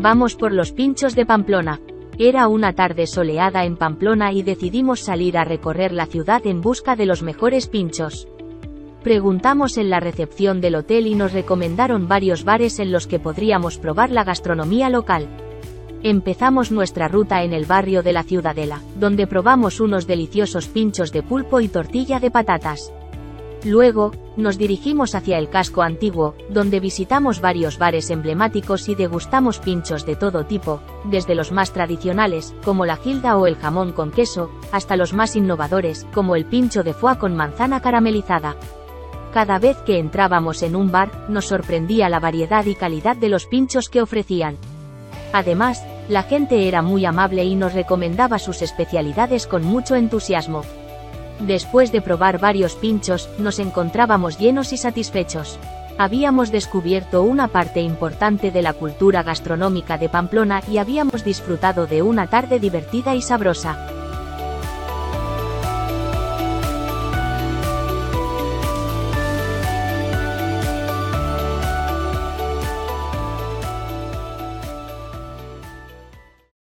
Vamos por los pinchos de Pamplona. Era una tarde soleada en Pamplona y decidimos salir a recorrer la ciudad en busca de los mejores pinchos. Preguntamos en la recepción del hotel y nos recomendaron varios bares en los que podríamos probar la gastronomía local. Empezamos nuestra ruta en el barrio de la Ciudadela, donde probamos unos deliciosos pinchos de pulpo y tortilla de patatas. Luego, nos dirigimos hacia el casco antiguo, donde visitamos varios bares emblemáticos y degustamos pinchos de todo tipo, desde los más tradicionales, como la gilda o el jamón con queso, hasta los más innovadores, como el pincho de foie con manzana caramelizada. Cada vez que entrábamos en un bar, nos sorprendía la variedad y calidad de los pinchos que ofrecían. Además, la gente era muy amable y nos recomendaba sus especialidades con mucho entusiasmo. Después de probar varios pinchos, nos encontrábamos llenos y satisfechos. Habíamos descubierto una parte importante de la cultura gastronómica de Pamplona y habíamos disfrutado de una tarde divertida y sabrosa.